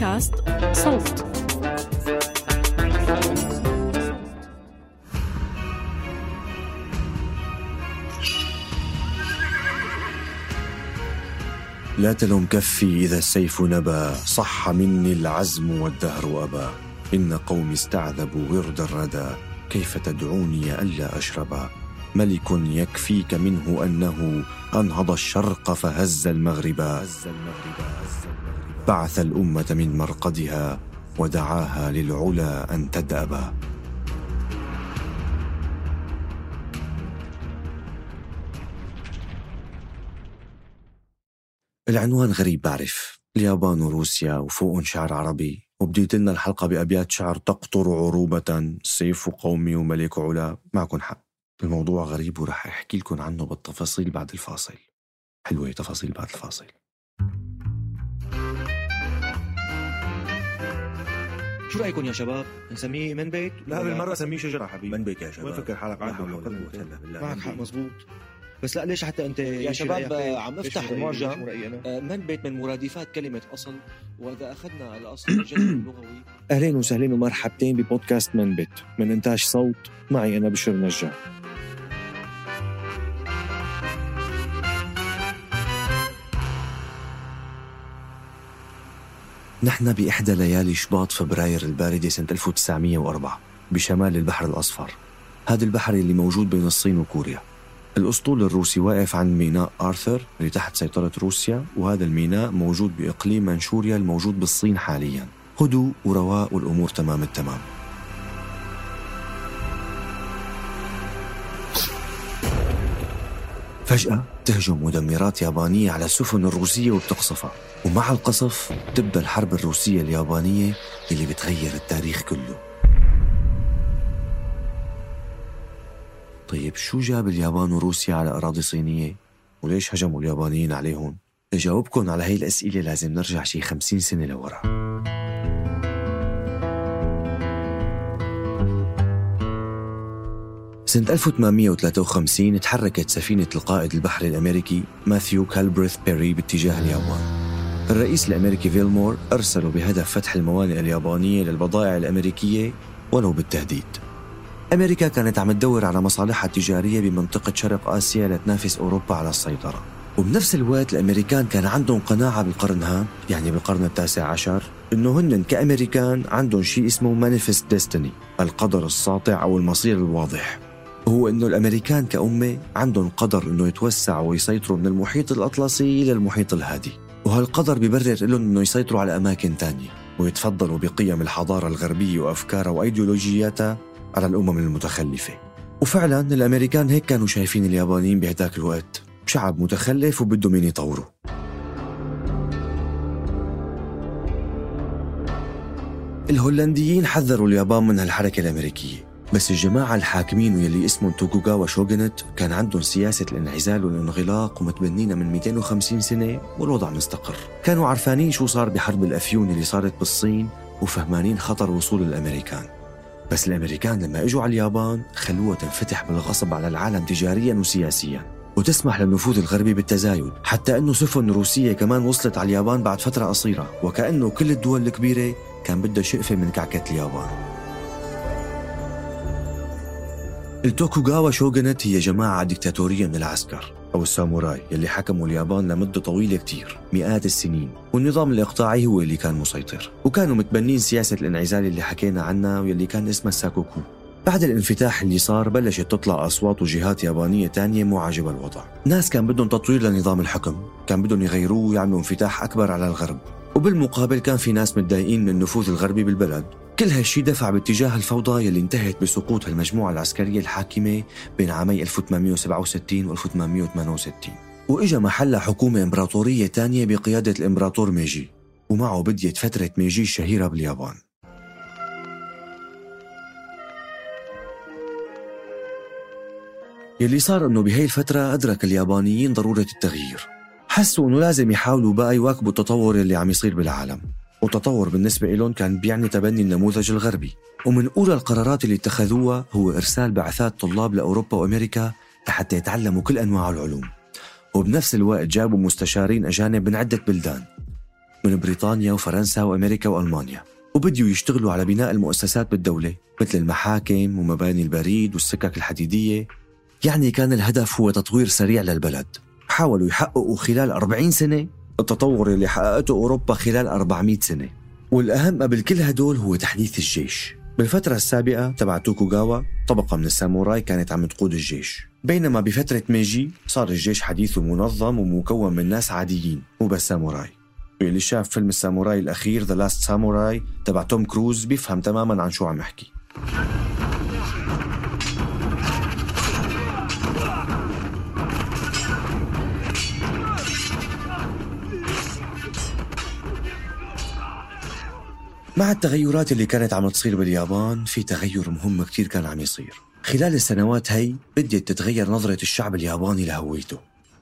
بودكاست صوت. لا تلوم كفي إذا السيف نبى صح مني العزم والدهر أبى إن قومي استعذبوا ورد الردى. كيف تدعوني ألا أشربا؟ ملك يكفيك منه أنه أنهض الشرق فهز المغرب. بعث الأمة من مرقدها ودعاها للعلا أن تدأبا العنوان غريب بعرف. اليابان وروسيا وفوقهم شعر عربي. وبديت لنا الحلقة بأبيات شعر تقطر عروبة. سيف قومي وملك علا. معكم حق. الموضوع غريب ورح أحكي لكم عنه بالتفاصيل بعد الفاصل حلوة تفاصيل بعد الفاصل شو رأيكم يا شباب؟ نسميه من بيت؟ لا بالمرة سميه شجرة حبيبي من بيت يا شباب وين فكر حالك معك لا حول حق ولا. إلا بالله معك حق مزبوط بس لا ليش حتى أنت يا شباب، رأيك؟ عم أفتح؟ المعجم. شو رأيي أنا؟ آه، من بيت من مرادفات كلمة أصل وإذا أخذنا الأصل الجذري اللغوي أهلين وسهلين ومرحبتين ببودكاست من بيت من إنتاج صوت معي أنا بشر نجار نحن بإحدى ليالي شباط فبراير الباردة سنة 1904 بشمال البحر الأصفر. هذا البحر اللي موجود بين الصين وكوريا. الأسطول الروسي واقف عند ميناء آرثر اللي تحت سيطرة روسيا وهذا الميناء موجود بإقليم منشوريا الموجود بالصين حاليا. هدوء ورواء والأمور تمام التمام فجأة تهجم مدمرات يابانية على السفن الروسية وبتقصفها ومع القصف تبدأ الحرب الروسية اليابانية اللي بتغير التاريخ كله طيب شو جاب اليابان وروسيا على أراضي صينية؟ وليش هجموا اليابانيين عليهم؟ لجاوبكم على هي الأسئلة لازم نرجع شي خمسين سنة لورا سنة 1853 تحركت سفينة القائد البحري الأمريكي ماثيو كالبريث بيري باتجاه اليابان. الرئيس الأمريكي فيلمور أرسله بهدف فتح الموانئ اليابانية للبضائع الأمريكية ولو بالتهديد. أمريكا كانت عم تدور على مصالحها التجارية بمنطقة شرق آسيا لتنافس أوروبا على السيطرة. وبنفس الوقت الأمريكان كان عندهم قناعة بالقرن هذا يعني بالقرن التاسع عشر إنه هن كأمريكان عندهم شيء اسمه مانيفست ديستني القدر الساطع أو المصير الواضح. هو إنه الأمريكان كأمة عندهم قدر إنه يتوسعوا ويسيطروا من المحيط الأطلسي إلى المحيط الهادي. وهالقدر ببرر لهم إنه يسيطروا على أماكن تانية ويتفضلوا بقيم الحضارة الغربية وأفكارها وأيديولوجياتها على الأمم المتخلفة. وفعلا الأمريكان هيك كانوا شايفين اليابانيين بهداك الوقت شعب متخلف وبده مين يطوره الهولنديين حذروا اليابان من هالحركة الأمريكية. بس الجماعة الحاكمين واللي اسمهم توكوغاوا شوغنت كان عندهم سياسة الانعزال والانغلاق ومتبنينا من 250 سنة والوضع مستقر. كانوا عارفانين شو صار بحرب الأفيون اللي صارت بالصين وفهمانين خطر وصول الأمريكان. بس الأمريكان لما إجوا على اليابان خلوها تنفتح بالغصب على العالم تجاريا وسياسيا. وتسمح للنفوذ الغربي بالتزايد حتى أنه سفن روسية كمان وصلت على اليابان بعد فترة قصيرة. وكأنه كل الدول الكبيرة كان بدها شقفة من كعكة اليابان. التوكوغاوا شوغنت هي جماعة ديكتاتورية من العسكر أو الساموراي يلي حكموا اليابان لمدة طويلة كتير مئات السنين. والنظام الإقطاعي هو اللي كان مسيطر. وكانوا متبنين سياسة الانعزال اللي حكينا عنها واللي كان اسمها الساكوكو بعد الانفتاح اللي صار بلشت تطلع أصوات وجهات يابانية تانية مو عاجبة الوضع. ناس كان بدهم تطوير لنظام الحكم كان بدهم يغيروه ويعملوا انفتاح أكبر على الغرب. وبالمقابل كان في ناس متضايقين من النفوذ الغربي بالبلد. كل هالشي دفع باتجاه الفوضى يلي انتهت بسقوط المجموعة العسكرية الحاكمة بين عامي 1867 و 1868 وإجا محلها حكومة إمبراطورية تانية بقيادة الإمبراطور ميجي. ومعه بديت فترة ميجي الشهيرة باليابان. يلي صار إنه بهي الفترة أدرك اليابانيين ضرورة التغيير. حسوا إنه لازم يحاولوا بقى يواكبوا التطور اللي عم يصير بالعالم. والتطور بالنسبة لهم كان بيعني تبني النموذج الغربي. ومن أولى القرارات اللي اتخذوها هو إرسال بعثات طلاب لأوروبا وأمريكا لحتى يتعلموا كل أنواع العلوم. وبنفس الوقت جابوا مستشارين أجانب من عدة بلدان من بريطانيا وفرنسا وأمريكا وألمانيا. وبديوا يشتغلوا على بناء المؤسسات بالدولة مثل المحاكم ومباني البريد والسكك الحديدية. يعني كان الهدف هو تطوير سريع للبلد. حاولوا يحققوا خلال 40 سنة التطور اللي حققته أوروبا خلال 400 سنة. والأهم قبل كل هدول هو تحديث الجيش. بالفترة السابقة تبع توكوغاوا طبقة من الساموراي كانت عم تقود الجيش. بينما بفترة ميجي صار الجيش حديث ومنظم ومكون من ناس عاديين مو بس ساموراي. واللي شاف فيلم الساموراي الأخير The Last Samurai تبع توم كروز بيفهم تماما عن شو عم يحكي. مع التغيرات اللي كانت عم تصير باليابان في تغير مهم كتير كان عم يصير. خلال السنوات هي بدت تتغير نظرة الشعب الياباني لهويته.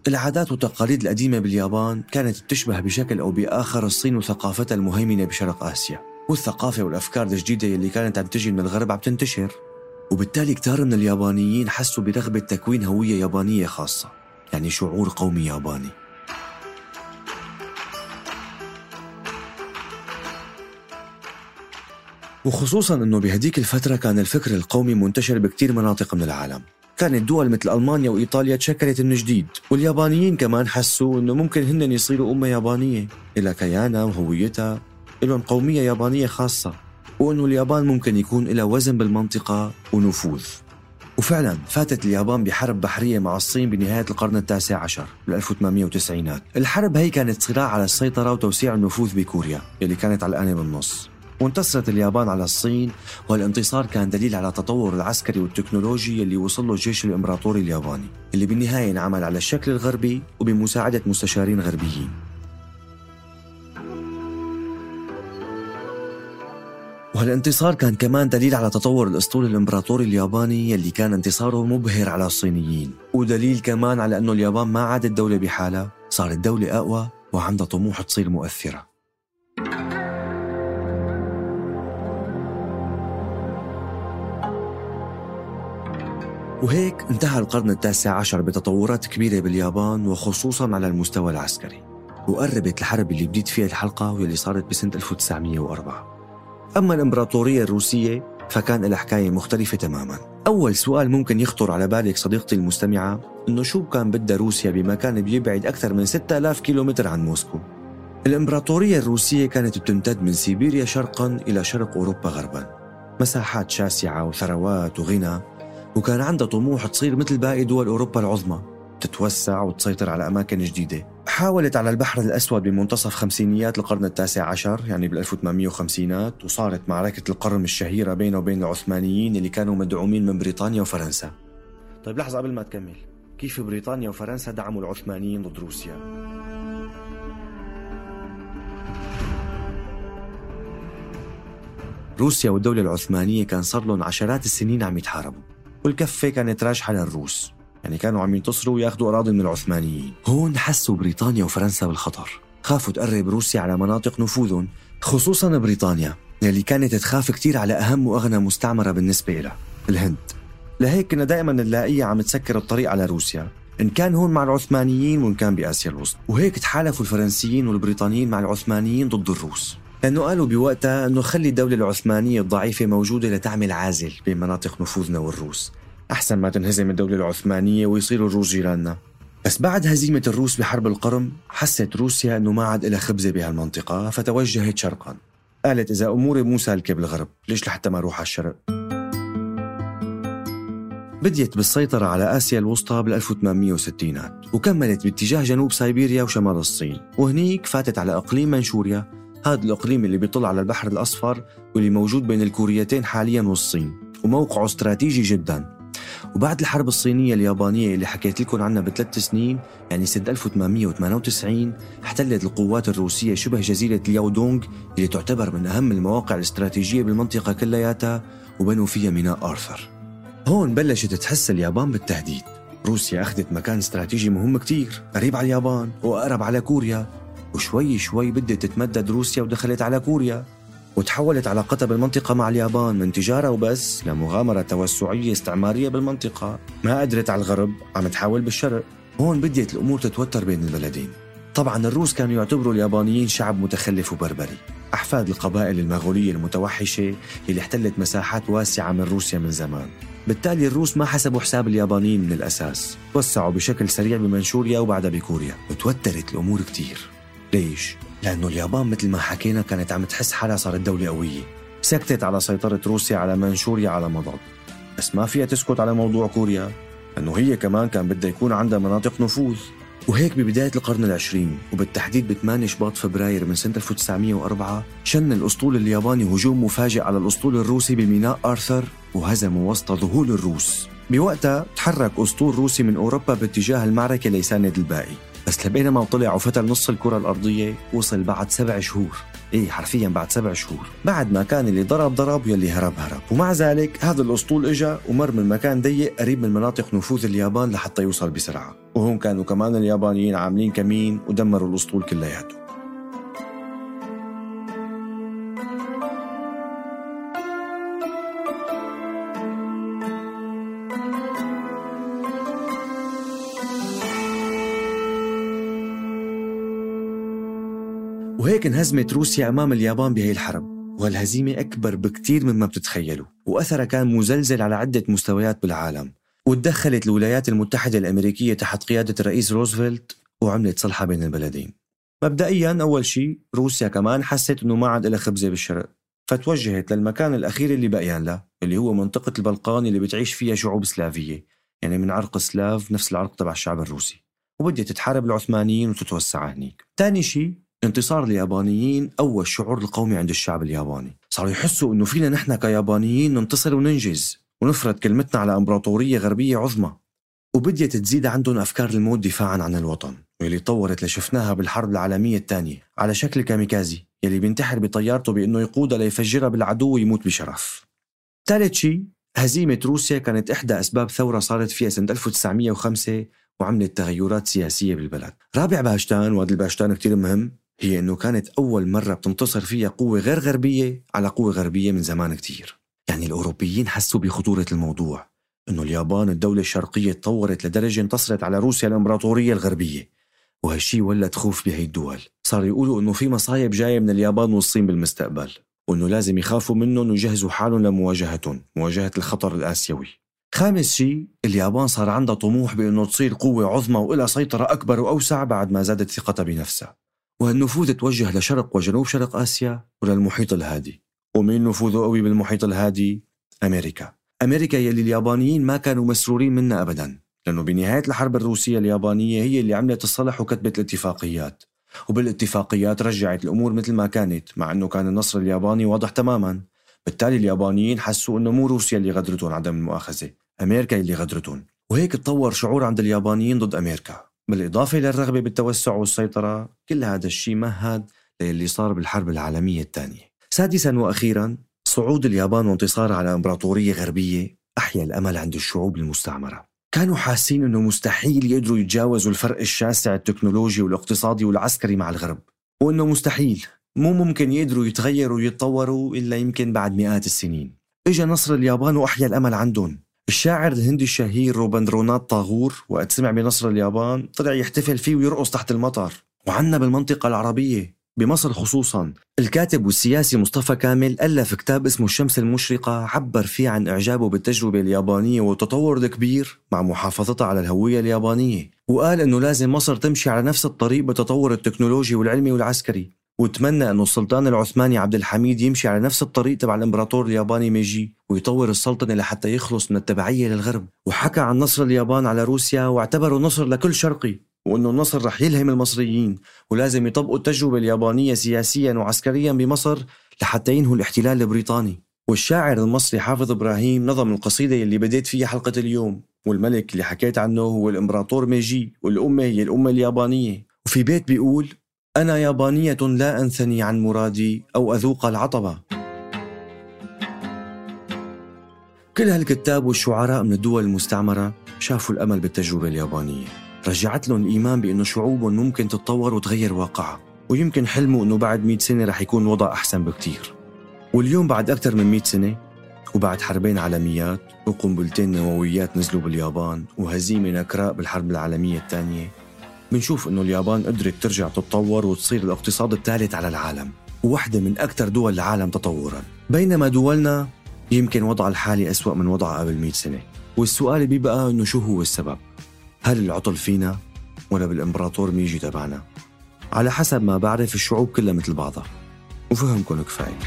العادات والتقاليد القديمة باليابان كانت بتشبه بشكل أو بآخر الصين وثقافتها المهيمنة بشرق آسيا. والثقافة والأفكار الجديدة اللي كانت عم تجي من الغرب عم تنتشر. وبالتالي كتار من اليابانيين حسوا برغبة تكوين هوية يابانية خاصة يعني شعور قومي ياباني. وخصوصا إنه بهديك الفترة كان الفكر القومي منتشر بكتير مناطق من العالم. كانت دول مثل ألمانيا وإيطاليا تشكلت من جديد واليابانيين كمان حسوا أنه ممكن هن يصيروا أمة يابانية. إلى كيانها وهويتها لهم قومية يابانية خاصة وأنه اليابان ممكن يكون لها وزن بالمنطقة ونفوذ. وفعلا فاتت اليابان بحرب بحرية مع الصين بنهاية القرن التاسع عشر بال 1890 الحرب هي كانت صراع على السيطرة وتوسيع النفوذ بكوريا يلي كانت علقانة بالنص وانتصرت اليابان على الصين والانتصار كان دليل على التطور العسكري والتكنولوجي اللي وصل له الجيش الإمبراطوري الياباني اللي بالنهاية انعمل على الشكل الغربي وبمساعدة مستشارين غربيين. وهالانتصار كان كمان دليل على تطور الأسطول الإمبراطوري الياباني يلي كان انتصاره مبهر على الصينيين. ودليل كمان على أنه اليابان ما عادت دولة بحالها صارت دولة أقوى وعندها طموح تصير مؤثرة. وهيك انتهى القرن التاسع عشر بتطورات كبيرة باليابان وخصوصا على المستوى العسكري وقربت الحرب اللي بديت فيها الحلقة واللي صارت بسنة 1904 أما الإمبراطورية الروسية فكان لها حكاية مختلفة تماما. أول سؤال ممكن يخطر على بالك صديقتي المستمعة إنه شو كان بدها روسيا بمكان بيبعد أكثر من 6000 كيلومتر عن موسكو؟ الإمبراطورية الروسية كانت بتمتد من سيبيريا شرقا إلى شرق أوروبا غربا. مساحات شاسعة وثروات وغنى وكان عندها طموح تصير مثل باقي دول أوروبا العظمى. تتوسع وتسيطر على أماكن جديدة. حاولت على البحر الأسود بمنتصف خمسينيات القرن التاسع عشر يعني بال 1850 وصارت معركة القرم الشهيرة بينه وبين العثمانيين اللي كانوا مدعومين من بريطانيا وفرنسا. طيب لحظة قبل ما تكمل. كيف بريطانيا وفرنسا دعموا العثمانيين ضد روسيا؟ روسيا والدولة العثمانية كان صار لهم عشرات السنين عم يتحاربوا. والكفة كانت راجحة للروس. يعني كانوا عم ينتصروا وياخذوا أراضي من العثمانيين. هون حسوا بريطانيا وفرنسا بالخطر. خافوا تقرب روسيا على مناطق نفوذهم خصوصا بريطانيا يلي كانت تخاف كتير على أهم وأغنى مستعمرة بالنسبة لها الهند. لهيك كنا دائما نلاقيها عم تسكر الطريق على روسيا إن كان هون مع العثمانيين وإن كان بآسيا الوسطى. وهيك تحالفوا الفرنسيين والبريطانيين مع العثمانيين ضد الروس. لأنه قالوا بوقتها أنه خلي الدولة العثمانية الضعيفة موجودة لتعمل عازل بين مناطق نفوذنا والروس. أحسن ما تنهزم الدولة العثمانية ويصيروا الروس جيراننا. بس بعد هزيمة الروس بحرب القرم حست روسيا أنه ما عاد لها خبزة بهالمنطقة فتوجهت شرقا. قالت إذا أموري مو سالكة بالغرب ليش لحتى ما أروح على الشرق؟ بديت بالسيطرة على آسيا الوسطى بال 1860 وكملت باتجاه جنوب سيبيريا وشمال الصين. وهنيك فاتت على إقليم منشوريا هذا الإقليم اللي بيطل على البحر الأصفر واللي موجود بين الكوريتين حاليا والصين وموقعه استراتيجي جدا. وبعد الحرب الصينية اليابانية اللي حكيت لكم عنها بثلاث سنين يعني سنة 1898 احتلت القوات الروسية شبه جزيرة الياودونغ اللي تعتبر من أهم المواقع الاستراتيجية بالمنطقة كلياتها وبنوا فيها ميناء آرثر. هون بلشت تحس اليابان بالتهديد. روسيا أخذت مكان استراتيجي مهم كتير قريب على اليابان وأقرب على كوريا. وشوي شوي بدت تتمدد روسيا ودخلت على كوريا وتحولت علاقتها بالمنطقة مع اليابان من تجارة وبس لمغامرة توسعية استعمارية بالمنطقة. ما قدرت على الغرب عم تحاول بالشرق. هون بديت الأمور تتوتر بين البلدين. طبعا الروس كانوا يعتبروا اليابانيين شعب متخلف وبربري. أحفاد القبائل المغولية المتوحشة اللي احتلت مساحات واسعة من روسيا من زمان. بالتالي الروس ما حسبوا حساب اليابانيين من الأساس. توسعوا بشكل سريع بمنشوريا وبعدها بكوريا. وتوترت الأمور كتير. ليش؟ لأنه اليابان مثل ما حكينا كانت عم تحس حالها صارت دولة قوية. سكتت على سيطرة روسيا على منشوريا على مضض. بس ما فيها تسكت على موضوع كوريا لأنه هي كمان كان بدها يكون عندها مناطق نفوذ. وهيك ببداية القرن العشرين وبالتحديد ب 8 شباط فبراير من سنة 1904 شن الأسطول الياباني هجوم مفاجئ على الأسطول الروسي بميناء آرثر وهزموا وسط ذهول الروس. بوقتها تحرك أسطول روسي من أوروبا باتجاه المعركة ليساند الباقي بس لبينما طلع وفتل نص الكرة الأرضية وصل بعد سبع شهور. إيه حرفيا بعد سبع شهور. بعد ما كان اللي ضرب ضرب واللي هرب هرب. ومع ذلك هذا الأسطول إجا ومر من مكان ضيق قريب من مناطق نفوذ اليابان لحتى يوصل بسرعة. وهون كانوا كمان اليابانيين عاملين كمين ودمروا الأسطول كلياته. وهيك انهزمت روسيا أمام اليابان بهي الحرب وهالهزيمة أكبر بكتير مما بتتخيلوا وأثرها كان مزلزل على عدة مستويات بالعالم وتدخلت الولايات المتحدة الأمريكية تحت قيادة الرئيس روزفلت وعملت صلحة بين البلدين. مبدئيا أول شيء روسيا كمان حست أنه ما عاد لها خبزة بالشرق فتوجهت للمكان الأخير اللي بقيان له اللي هو منطقة البلقان اللي بتعيش فيها شعوب سلافية يعني من عرق سلاف نفس العرق تبع الشعب الروسي وبدت تحارب العثمانيين وتتوسع هنيك. تاني شيء انتصار اليابانيين أول شعور القومي عند الشعب الياباني. صاروا يحسوا أنه فينا نحن كيابانيين ننتصر وننجز ونفرض كلمتنا على إمبراطورية غربية عظمى. وبديت تزيد عندهم أفكار الموت دفاعا عن الوطن واللي طورت لشفناها بالحرب العالمية الثانية على شكل كاميكازي يلي بينتحر بطيارته بأنه يقودها ليفجرها بالعدو ويموت بشرف. ثالث شيء هزيمة روسيا كانت إحدى أسباب ثورة صارت فيها سنة 1905 وعملت تغيرات سياسية بالبلد. رابع باشتان وهذا الباشتان كتير مهم هي أنه كانت أول مرة بتنتصر فيها قوة غير غربية على قوة غربية من زمان كتير. يعني الأوروبيين حسوا بخطورة الموضوع أنه اليابان الدولة الشرقية تطورت لدرجة انتصرت على روسيا الإمبراطورية الغربية. وهالشي ولد خوف بهي الدول. صار يقولوا أنه في مصايب جاية من اليابان والصين بالمستقبل وأنه لازم يخافوا منهم ويجهزوا حالهم لمواجهتهم مواجهة الخطر الآسيوي. خامس شيء اليابان صار عندها طموح بأنه تصير قوة عظمى وإلها سيطرة أكبر وأوسع بعد ما زادت ثقتها بنفسها. وهالنفوذ توجه لشرق وجنوب شرق آسيا وللمحيط الهادي. ومين نفوذه قوي بالمحيط الهادي؟ أمريكا. أمريكا يلي اليابانيين ما كانوا مسرورين منها أبدا لأنه بنهاية الحرب الروسية اليابانية هي اللي عملت الصلح وكتبت الاتفاقيات. وبالاتفاقيات رجعت الأمور مثل ما كانت مع أنه كان النصر الياباني واضح تماما. بالتالي اليابانيين حسوا أنه مو روسيا اللي غدرتهم عدم المؤاخذة أمريكا اللي غدرتهم. وهيك تطور شعور عند اليابانيين ضد أمريكا. بالإضافة للرغبة بالتوسع والسيطرة كل هذا الشيء مهد للي صار بالحرب العالمية الثانية. سادسا وأخيرا صعود اليابان وانتصارها على إمبراطورية غربية أحيا الأمل عند الشعوب المستعمرة. كانوا حاسين أنه مستحيل يقدروا يتجاوزوا الفرق الشاسع التكنولوجي والاقتصادي والعسكري مع الغرب وأنه مستحيل. مو ممكن يقدروا يتغيروا ويتطوروا إلا يمكن بعد مئات السنين. إجا نصر اليابان وأحيا الأمل عندهم. الشاعر الهندي الشهير روبندرونات طاغور وقت سمع بنصر اليابان طلع يحتفل فيه ويرقص تحت المطر. وعنا بالمنطقة العربية بمصر خصوصا. الكاتب والسياسي مصطفى كامل ألف كتاب اسمه الشمس المشرقة عبر فيه عن إعجابه بالتجربة اليابانية والتطور الكبير مع محافظتها على الهوية اليابانية. وقال أنه لازم مصر تمشي على نفس الطريق بتطور التكنولوجي والعلمي والعسكري. وتمنى أنه السلطان العثماني عبد الحميد يمشي على نفس الطريق تبع الإمبراطور الياباني ميجي. ويطور السلطنة لحتى يخلص من التبعية للغرب. وحكى عن نصر اليابان على روسيا واعتبره نصر لكل شرقي وأنه النصر رح يلهم المصريين. ولازم يطبقوا التجربة اليابانية سياسيا وعسكريا بمصر لحتى ينهوا الاحتلال البريطاني. والشاعر المصري حافظ إبراهيم نظم القصيدة اللي بديت فيها حلقة اليوم. والملك اللي حكيت عنه هو الإمبراطور ميجي والأمة هي الأمة اليابانية. وفي بيت بيقول أنا يابانية لا أنثني عن مرادي أو أذوق العطبة كل هالكتاب والشعراء من الدول المستعمرة شافوا الأمل بالتجربة اليابانية. رجعت لهم الإيمان بأنه شعوبهم ممكن تتطور وتغير واقعها ويمكن حلموا أنه بعد 100 سنة رح يكون الوضع أحسن بكتير. واليوم بعد أكثر من 100 سنة وبعد حربين عالميات وقنبلتين نوويات نزلوا باليابان وهزيمة نكراء بالحرب العالمية الثانية بنشوف إنه اليابان قدرت ترجع تتطور وتصير الاقتصاد الثالث على العالم وواحدة من أكثر دول العالم تطورا. بينما دولنا يمكن وضع الحالي أسوأ من وضعها قبل 100 سنة. والسؤال بيبقى إنه شو هو السبب؟ هل العطل فينا ولا بالإمبراطور ميجي تبعنا؟ على حسب ما بعرف الشعوب كلها مثل بعضها. وفهمكم كفاية.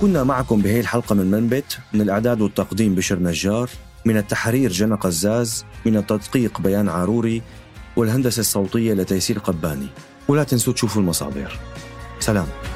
كنا معكم بهي الحلقة من منبت من الإعداد والتقديم بشر نجار من التحرير جنى قزاز من التدقيق بيان عاروري والهندسة الصوتية لتيسير قباني. ولا تنسوا تشوفوا المصادر. 漂亮。